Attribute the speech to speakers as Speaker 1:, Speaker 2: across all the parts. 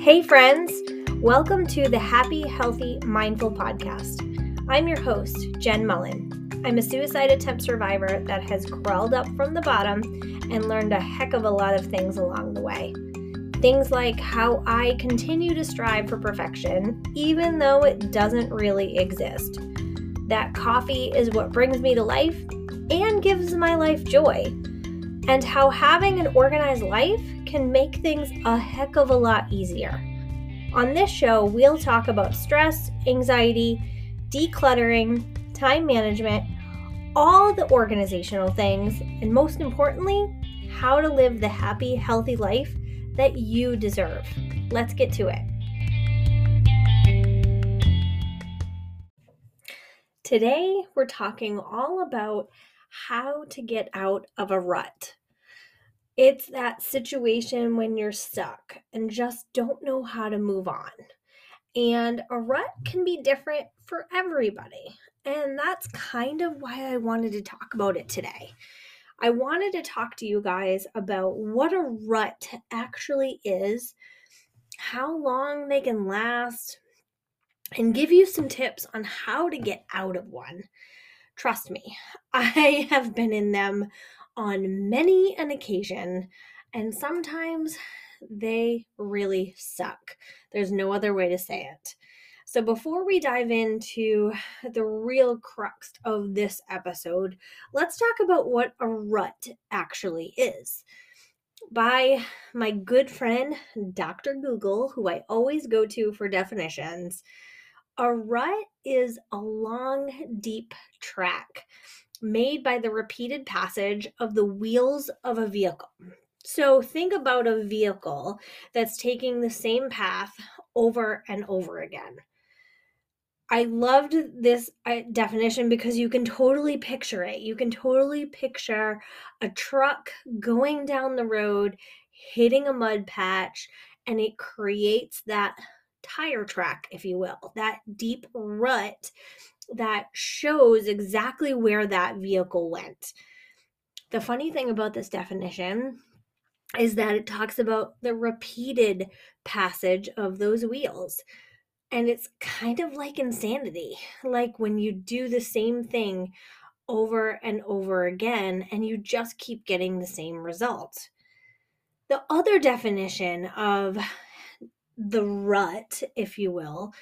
Speaker 1: Hey, friends! Welcome to the Happy, Healthy, Mindful podcast. I'm your host, Jenn Mullen. I'm a suicide attempt survivor that has crawled up from the bottom and learned a heck of a lot of things along the way. Things like how I continue to strive for perfection, even though it doesn't really exist. That coffee is what brings me to life and gives my life joy. And how having an organized life can make things a heck of a lot easier. On this show, we'll talk about stress, anxiety, decluttering, time management, all the organizational things, and most importantly, how to live the happy, healthy life that you deserve. Let's get to it. Today, we're talking all about how to get out of a rut. It's that situation when you're stuck and just don't know how to move on. And a rut can be different for everybody. And that's kind of why I wanted to talk about it today. I wanted to talk to you guys about what a rut actually is, how long they can last, and give you some tips on how to get out of one. Trust me, I have been in them on many an occasion, and sometimes they really suck. There's no other way to say it. So, before we dive into the real crux of this episode, let's talk about what a rut actually is. By my good friend, Dr. Google, who I always go to for definitions, a rut is a long, deep track made by the repeated passage of the wheels of a vehicle. So think about a vehicle that's taking the same path over and over again. I loved this uh, definition because you can totally picture it. You can totally picture a truck going down the road, hitting a mud patch, and it creates that tire track, if you will, that deep rut that shows exactly where that vehicle went. The funny thing about this definition is that it talks about the repeated passage of those wheels. And it's kind of like insanity, like when you do the same thing over and over again and you just keep getting the same result. The other definition of the rut, if you will,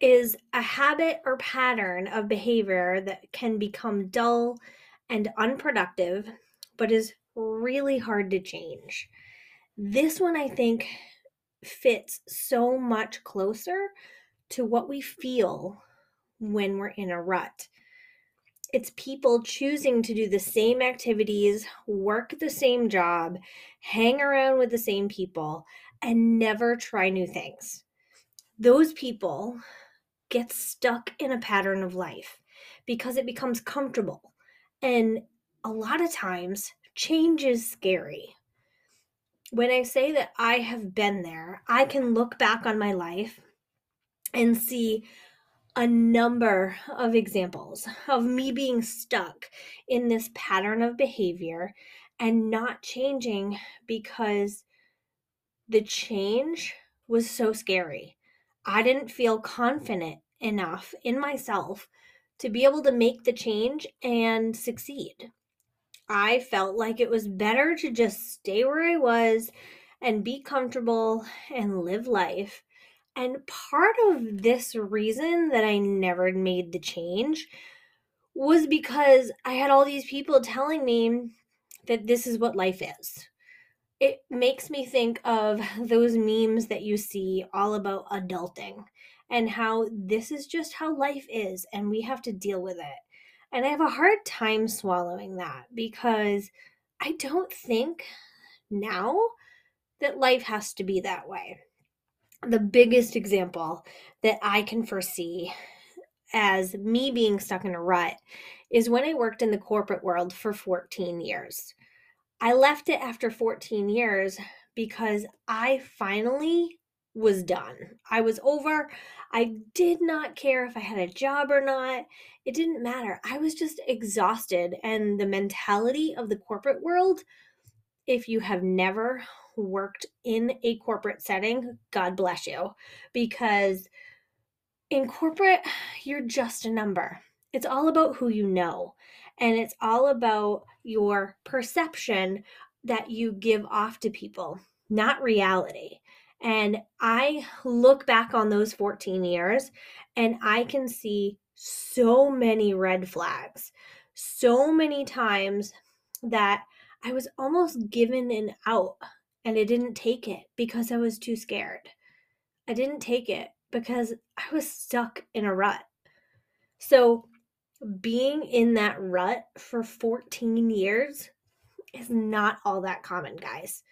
Speaker 1: is a habit or pattern of behavior that can become dull and unproductive, but is really hard to change. This one, I think, fits so much closer to what we feel when we're in a rut. It's people choosing to do the same activities, work the same job, hang around with the same people, and never try new things. Those people get stuck in a pattern of life because it becomes comfortable. And a lot of times, change is scary. When I say that I have been there, I can look back on my life and see a number of examples of me being stuck in this pattern of behavior and not changing because the change was so scary. I didn't feel confident enough in myself to be able to make the change and succeed. I felt like it was better to just stay where I was and be comfortable and live life. And part of this reason that I never made the change was because I had all these people telling me that this is what life is it makes me think of those memes that you see all about adulting and how this is just how life is and we have to deal with it. And I have a hard time swallowing that because I don't think now that life has to be that way. The biggest example that I can foresee as me being stuck in a rut is when I worked in the corporate world for 14 years. I left it after 14 years because I finally was done. I was over. I did not care if I had a job or not. It didn't matter. I was just exhausted. And the mentality of the corporate world, if you have never worked in a corporate setting, God bless you. Because in corporate, you're just a number. It's all about who you know, and it's all about your perception that you give off to people, not reality. And I look back on those 14 years and I can see so many red flags, so many times that I was almost given an out and I didn't take it because I was too scared. I didn't take it because I was stuck in a rut. So, being in that rut for 14 years is not all that common, guys.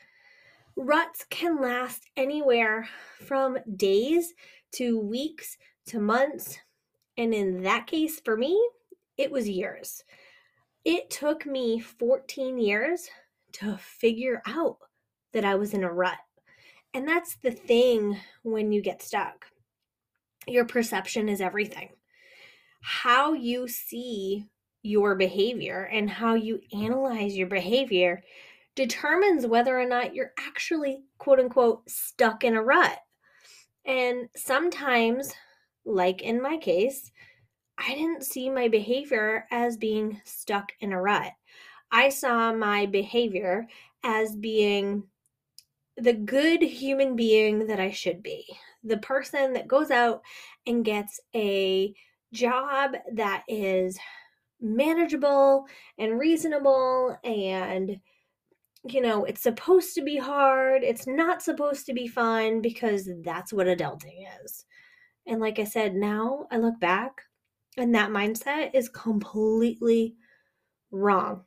Speaker 1: Ruts can last anywhere from days to weeks to months. And in that case, for me, it was years. It took me 14 years to figure out that I was in a rut. And that's the thing when you get stuck. Your perception is everything. How you see your behavior and how you analyze your behavior determines whether or not you're actually, quote unquote, stuck in a rut. And sometimes, like in my case, I didn't see my behavior as being stuck in a rut. I saw my behavior as being the good human being that I should be, the person that goes out and gets a job that is manageable and reasonable and you know it's supposed to be hard it's not supposed to be fun because that's what adulting is and like i said now i look back and that mindset is completely wrong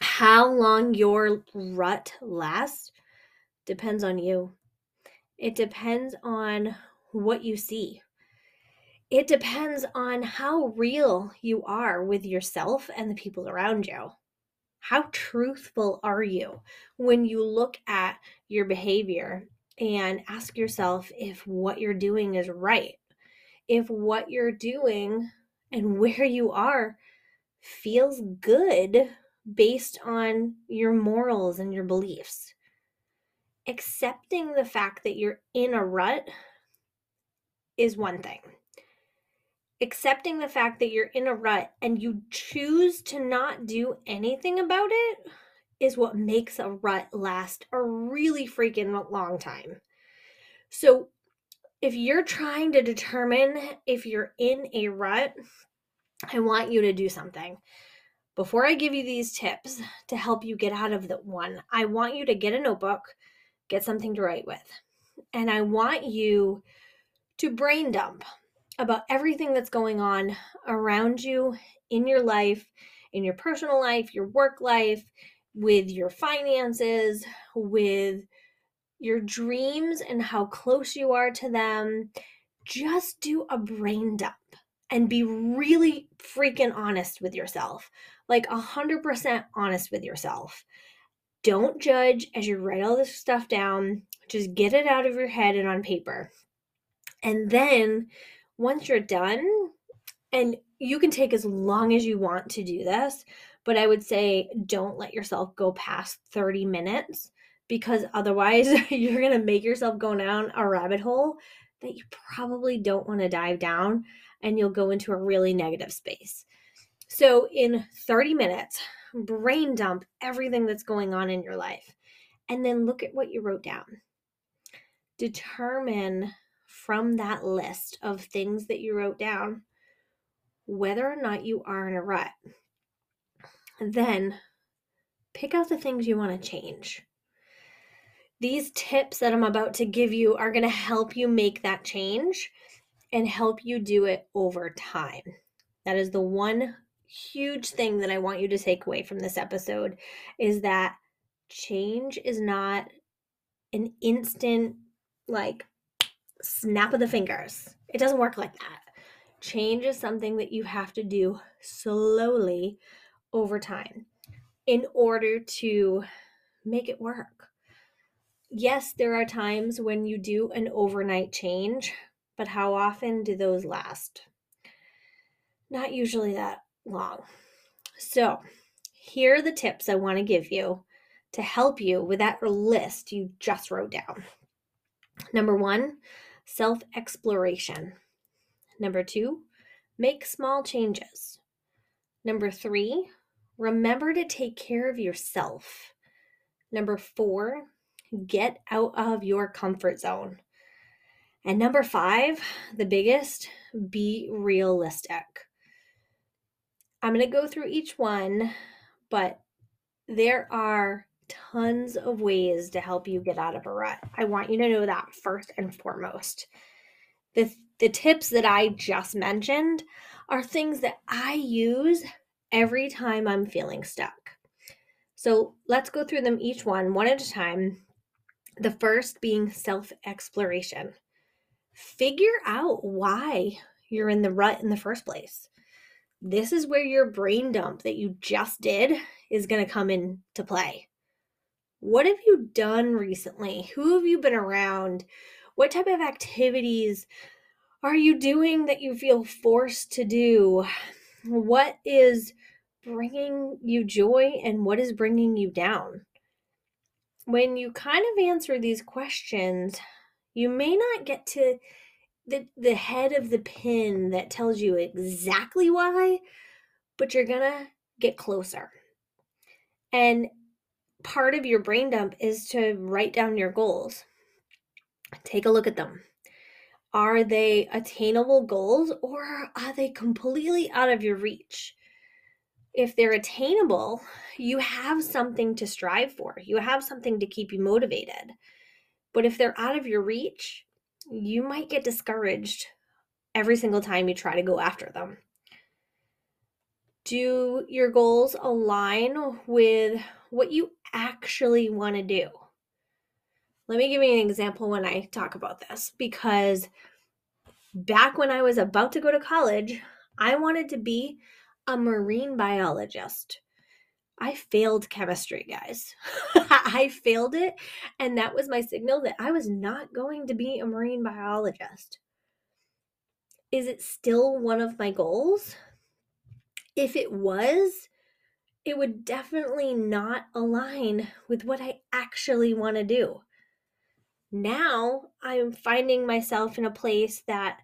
Speaker 1: how long your rut lasts depends on you. It depends on what you see. It depends on how real you are with yourself and the people around you. How truthful are you when you look at your behavior and ask yourself if what you're doing is right? If what you're doing and where you are feels good based on your morals and your beliefs accepting the fact that you're in a rut is one thing. Accepting the fact that you're in a rut and you choose to not do anything about it is what makes a rut last a really freaking long time. So, if you're trying to determine if you're in a rut, I want you to do something. Before I give you these tips to help you get out of the one, I want you to get a notebook get something to write with. And I want you to brain dump about everything that's going on around you in your life, in your personal life, your work life, with your finances, with your dreams and how close you are to them. Just do a brain dump and be really freaking honest with yourself. Like 100% honest with yourself. Don't judge as you write all this stuff down. Just get it out of your head and on paper. And then once you're done, and you can take as long as you want to do this, but I would say don't let yourself go past 30 minutes because otherwise you're going to make yourself go down a rabbit hole that you probably don't want to dive down and you'll go into a really negative space. So, in 30 minutes, brain dump everything that's going on in your life, and then look at what you wrote down. Determine from that list of things that you wrote down whether or not you are in a rut. Then pick out the things you want to change. These tips that I'm about to give you are going to help you make that change and help you do it over time. That is the one huge thing that I want you to take away from this episode is that change is not an instant, like, snap of the fingers. It doesn't work like that. Change is something that you have to do slowly over time in order to make it work. Yes, there are times when you do an overnight change, but how often do those last? Not usually that long. So, here are the tips I want to give you to help you with that list you just wrote down. Number one, self exploration. Number two, make small changes. Number three, remember to take care of yourself. Number four, get out of your comfort zone. And number five, the biggest, be realistic. I'm going to go through each one, but there are tons of ways to help you get out of a rut. I want you to know that first and foremost. The, the tips that I just mentioned are things that I use every time I'm feeling stuck. So let's go through them each one, one at a time. The first being self exploration. Figure out why you're in the rut in the first place. This is where your brain dump that you just did is going to come into play. What have you done recently? Who have you been around? What type of activities are you doing that you feel forced to do? What is bringing you joy and what is bringing you down? When you kind of answer these questions, you may not get to the, the head of the pin that tells you exactly why, but you're gonna get closer. And part of your brain dump is to write down your goals. Take a look at them. Are they attainable goals or are they completely out of your reach? If they're attainable, you have something to strive for, you have something to keep you motivated. But if they're out of your reach, you might get discouraged every single time you try to go after them. Do your goals align with what you actually want to do? Let me give you an example when I talk about this because back when I was about to go to college, I wanted to be a marine biologist. I failed chemistry, guys. I failed it, and that was my signal that I was not going to be a marine biologist. Is it still one of my goals? If it was, it would definitely not align with what I actually want to do. Now I'm finding myself in a place that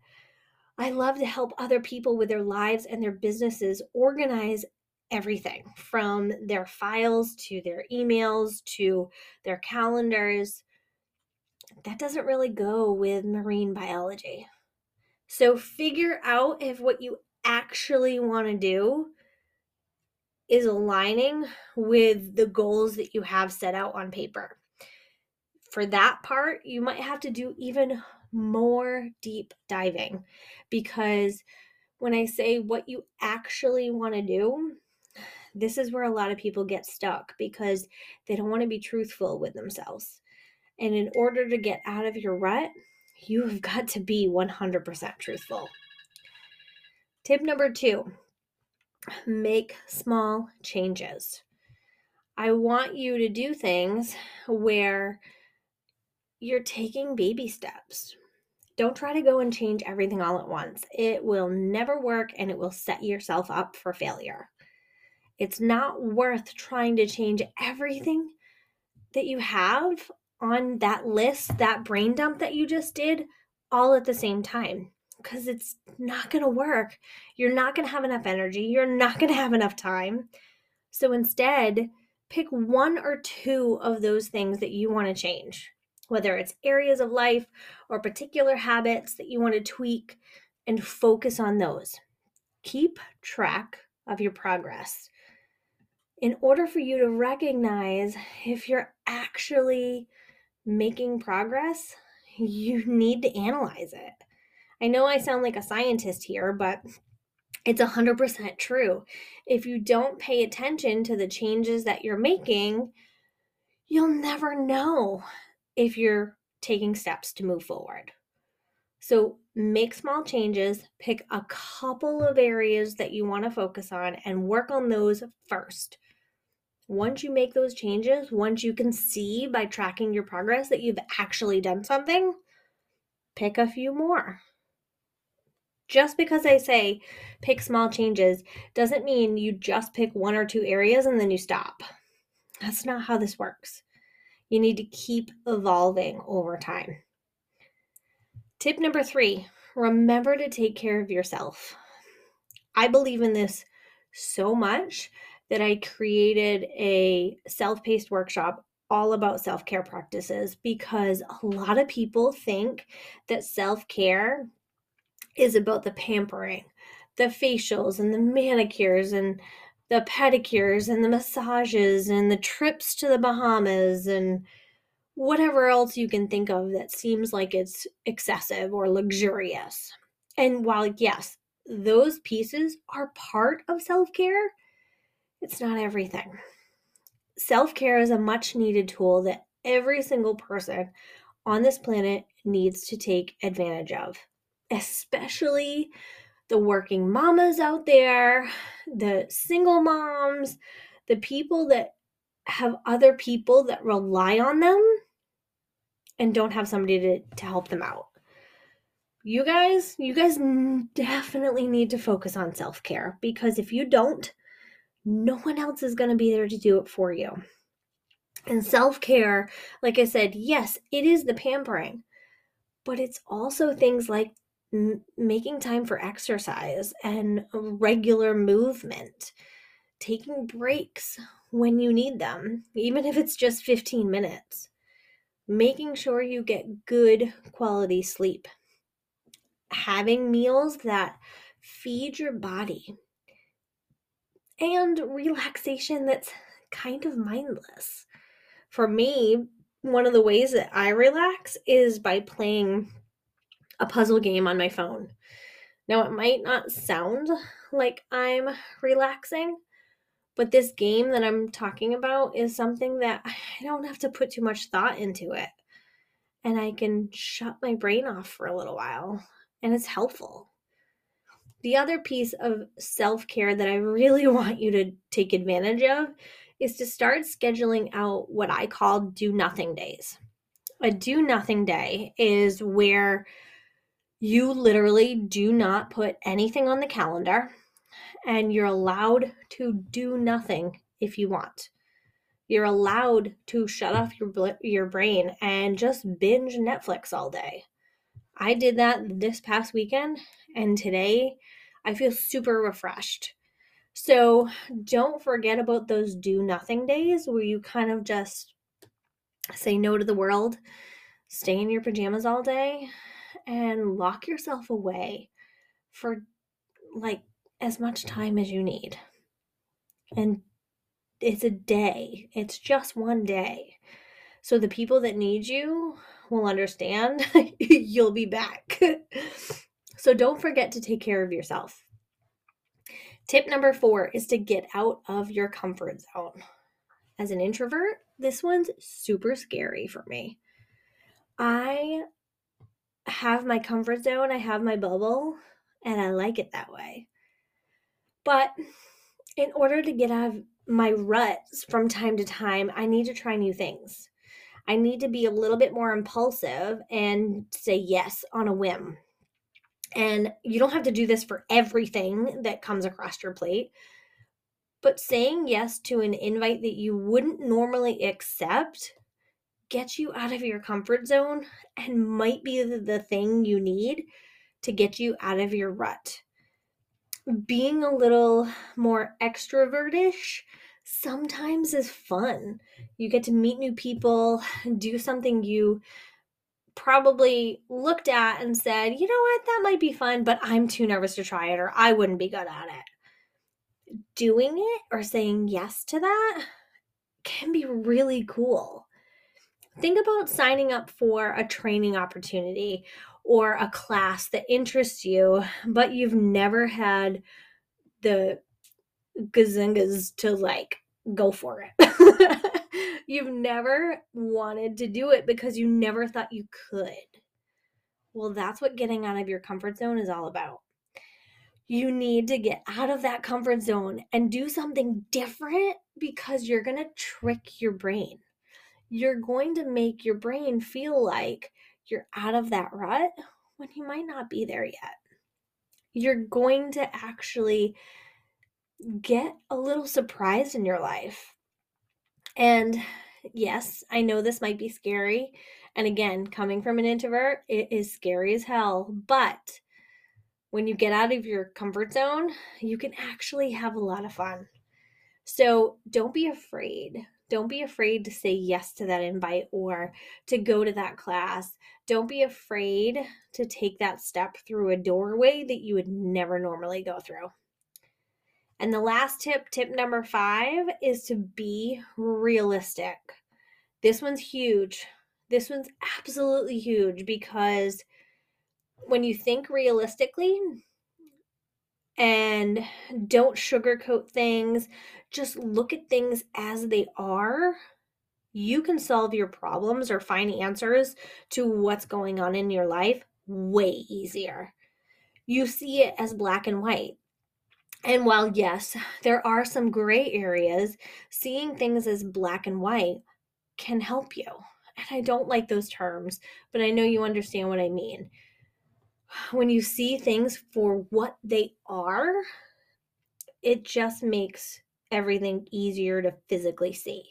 Speaker 1: I love to help other people with their lives and their businesses organize everything from their files to their emails to their calendars. That doesn't really go with marine biology. So figure out if what you actually want to do is aligning with the goals that you have set out on paper. For that part, you might have to do even more deep diving because when I say what you actually want to do, this is where a lot of people get stuck because they don't want to be truthful with themselves. And in order to get out of your rut, you have got to be 100% truthful. Tip number two make small changes. I want you to do things where you're taking baby steps. Don't try to go and change everything all at once. It will never work and it will set yourself up for failure. It's not worth trying to change everything that you have on that list, that brain dump that you just did, all at the same time because it's not going to work. You're not going to have enough energy. You're not going to have enough time. So instead, pick one or two of those things that you want to change, whether it's areas of life or particular habits that you want to tweak, and focus on those. Keep track of your progress. In order for you to recognize if you're actually making progress, you need to analyze it. I know I sound like a scientist here, but it's 100% true. If you don't pay attention to the changes that you're making, you'll never know if you're taking steps to move forward. So make small changes, pick a couple of areas that you want to focus on, and work on those first. Once you make those changes, once you can see by tracking your progress that you've actually done something, pick a few more. Just because I say pick small changes doesn't mean you just pick one or two areas and then you stop. That's not how this works. You need to keep evolving over time. Tip number three remember to take care of yourself. I believe in this so much that I created a self paced workshop all about self care practices because a lot of people think that self care is about the pampering, the facials, and the manicures, and the pedicures, and the massages, and the trips to the Bahamas, and whatever else you can think of that seems like it's excessive or luxurious. And while, yes, those pieces are part of self care, it's not everything. Self care is a much needed tool that every single person on this planet needs to take advantage of, especially the working mamas out there, the single moms, the people that have other people that rely on them and don't have somebody to, to help them out. You guys, you guys definitely need to focus on self care because if you don't, no one else is going to be there to do it for you. And self care, like I said, yes, it is the pampering, but it's also things like making time for exercise and regular movement, taking breaks when you need them, even if it's just 15 minutes, making sure you get good quality sleep, having meals that feed your body. And relaxation that's kind of mindless. For me, one of the ways that I relax is by playing a puzzle game on my phone. Now, it might not sound like I'm relaxing, but this game that I'm talking about is something that I don't have to put too much thought into it. And I can shut my brain off for a little while, and it's helpful. The other piece of self care that I really want you to take advantage of is to start scheduling out what I call do nothing days. A do nothing day is where you literally do not put anything on the calendar and you're allowed to do nothing if you want. You're allowed to shut off your your brain and just binge Netflix all day. I did that this past weekend and today I feel super refreshed. So don't forget about those do nothing days where you kind of just say no to the world, stay in your pajamas all day, and lock yourself away for like as much time as you need. And it's a day, it's just one day. So the people that need you will understand you'll be back. So don't forget to take care of yourself. Tip number four is to get out of your comfort zone. As an introvert, this one's super scary for me. I have my comfort zone, I have my bubble, and I like it that way. But in order to get out of my ruts from time to time, I need to try new things. I need to be a little bit more impulsive and say yes on a whim. And you don't have to do this for everything that comes across your plate. But saying yes to an invite that you wouldn't normally accept gets you out of your comfort zone and might be the thing you need to get you out of your rut. Being a little more extrovertish sometimes is fun. You get to meet new people, do something you probably looked at and said, you know what, that might be fun, but I'm too nervous to try it or I wouldn't be good at it. Doing it or saying yes to that can be really cool. Think about signing up for a training opportunity or a class that interests you, but you've never had the gazingas to like go for it. You've never wanted to do it because you never thought you could. Well, that's what getting out of your comfort zone is all about. You need to get out of that comfort zone and do something different because you're going to trick your brain. You're going to make your brain feel like you're out of that rut when you might not be there yet. You're going to actually get a little surprised in your life And yes, I know this might be scary. And again, coming from an introvert, it is scary as hell. But when you get out of your comfort zone, you can actually have a lot of fun. So don't be afraid. Don't be afraid to say yes to that invite or to go to that class. Don't be afraid to take that step through a doorway that you would never normally go through. And the last tip, tip number five, is to be realistic. This one's huge. This one's absolutely huge because when you think realistically and don't sugarcoat things, just look at things as they are, you can solve your problems or find answers to what's going on in your life way easier. You see it as black and white. And while, yes, there are some gray areas, seeing things as black and white can help you. And I don't like those terms, but I know you understand what I mean when you see things for what they are, it just makes everything easier to physically see.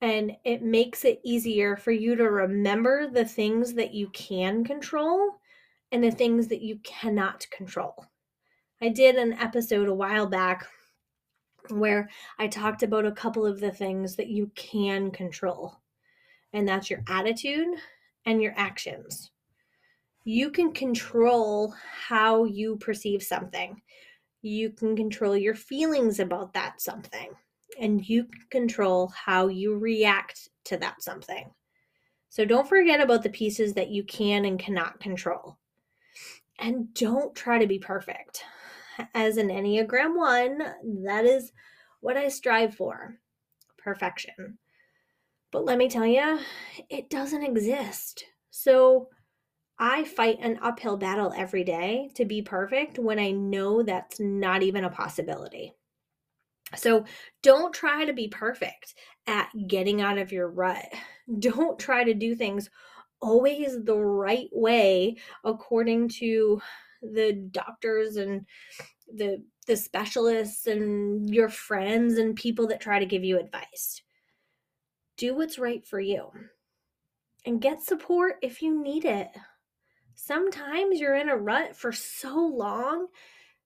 Speaker 1: And it makes it easier for you to remember the things that you can control and the things that you cannot control. I did an episode a while back where I talked about a couple of the things that you can control, and that's your attitude and your actions you can control how you perceive something. You can control your feelings about that something. And you control how you react to that something. So don't forget about the pieces that you can and cannot control. And don't try to be perfect. As an Enneagram 1, that is what I strive for perfection. But let me tell you, it doesn't exist. So I fight an uphill battle every day to be perfect when I know that's not even a possibility. So don't try to be perfect at getting out of your rut. Don't try to do things always the right way according to the doctors and the the specialists and your friends and people that try to give you advice. Do what's right for you. And get support if you need it. Sometimes you're in a rut for so long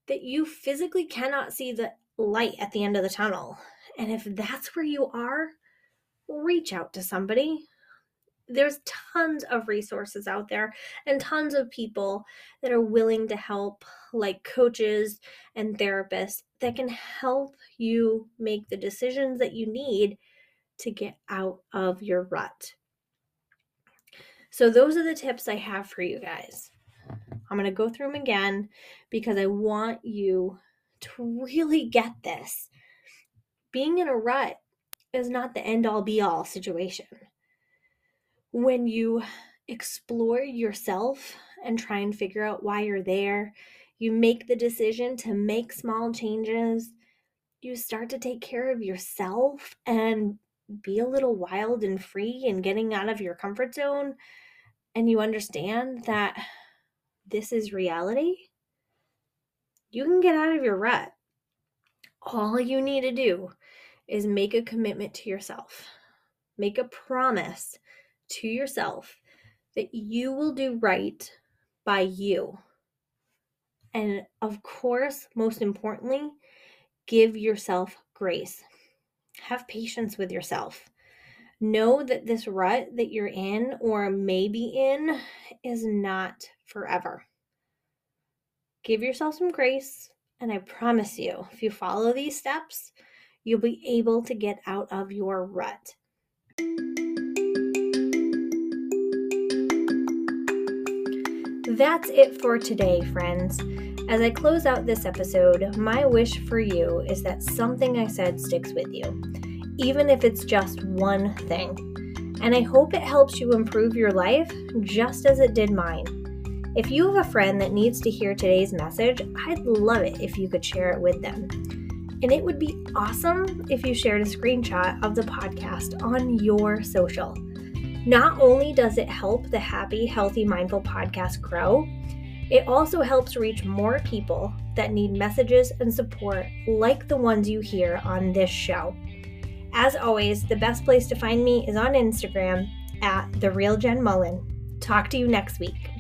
Speaker 1: that you physically cannot see the light at the end of the tunnel. And if that's where you are, reach out to somebody. There's tons of resources out there and tons of people that are willing to help, like coaches and therapists, that can help you make the decisions that you need to get out of your rut. So, those are the tips I have for you guys. I'm going to go through them again because I want you to really get this. Being in a rut is not the end all be all situation. When you explore yourself and try and figure out why you're there, you make the decision to make small changes, you start to take care of yourself and be a little wild and free and getting out of your comfort zone and you understand that this is reality, you can get out of your rut. All you need to do is make a commitment to yourself, make a promise to yourself that you will do right by you. And of course, most importantly, give yourself grace. Have patience with yourself know that this rut that you're in or maybe in is not forever. Give yourself some grace, and I promise you, if you follow these steps, you'll be able to get out of your rut. That's it for today, friends. As I close out this episode, my wish for you is that something I said sticks with you even if it's just one thing. And I hope it helps you improve your life just as it did mine. If you have a friend that needs to hear today's message, I'd love it if you could share it with them. And it would be awesome if you shared a screenshot of the podcast on your social. Not only does it help the Happy, Healthy, Mindful podcast grow, it also helps reach more people that need messages and support like the ones you hear on this show. As always, the best place to find me is on Instagram at the real Jenn Mullen. Talk to you next week.